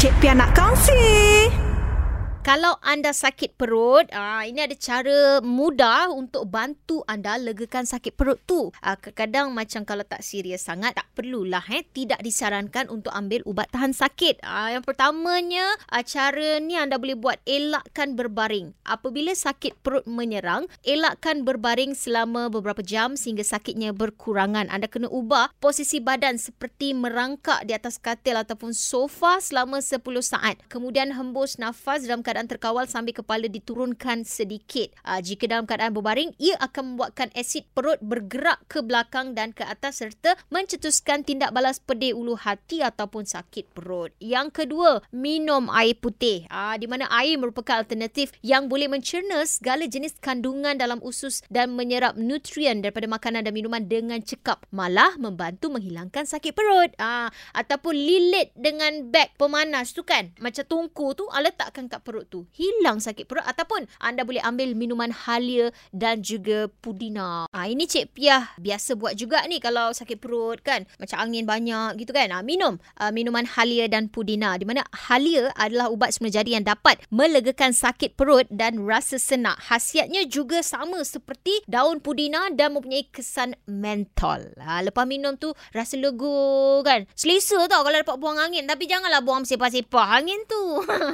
Cik Pia nak kongsi. Kalau anda sakit perut, uh, ini ada cara mudah untuk bantu anda legakan sakit perut tu. Uh, kadang-kadang macam kalau tak serius sangat, tak perlulah eh. Tidak disarankan untuk ambil ubat tahan sakit. Uh, yang pertamanya, uh, cara ni anda boleh buat elakkan berbaring. Apabila sakit perut menyerang, elakkan berbaring selama beberapa jam sehingga sakitnya berkurangan. Anda kena ubah posisi badan seperti merangkak di atas katil ataupun sofa selama 10 saat. Kemudian hembus nafas dalam keadaan terkawal sambil kepala diturunkan sedikit. Uh, jika dalam keadaan berbaring, ia akan membuatkan asid perut bergerak ke belakang dan ke atas serta mencetuskan tindak balas pedih ulu hati ataupun sakit perut. Yang kedua, minum air putih. Uh, di mana air merupakan alternatif yang boleh mencerna segala jenis kandungan dalam usus dan menyerap nutrien daripada makanan dan minuman dengan cekap. Malah membantu menghilangkan sakit perut. Uh, ataupun lilit dengan beg pemanas tu kan. Macam tungku tu, letakkan kat perut tu. Hilang sakit perut ataupun anda boleh ambil minuman halia dan juga pudina. Ah ini Cik Piah biasa buat juga ni kalau sakit perut kan. Macam angin banyak gitu kan. Ah minum ah, minuman halia dan pudina di mana halia adalah ubat semula jadi yang dapat melegakan sakit perut dan rasa senak. Khasiatnya juga sama seperti daun pudina dan mempunyai kesan mentol. Ah lepas minum tu rasa lega kan. Selesa tau kalau dapat buang angin tapi janganlah buang sepah-sepah angin tu.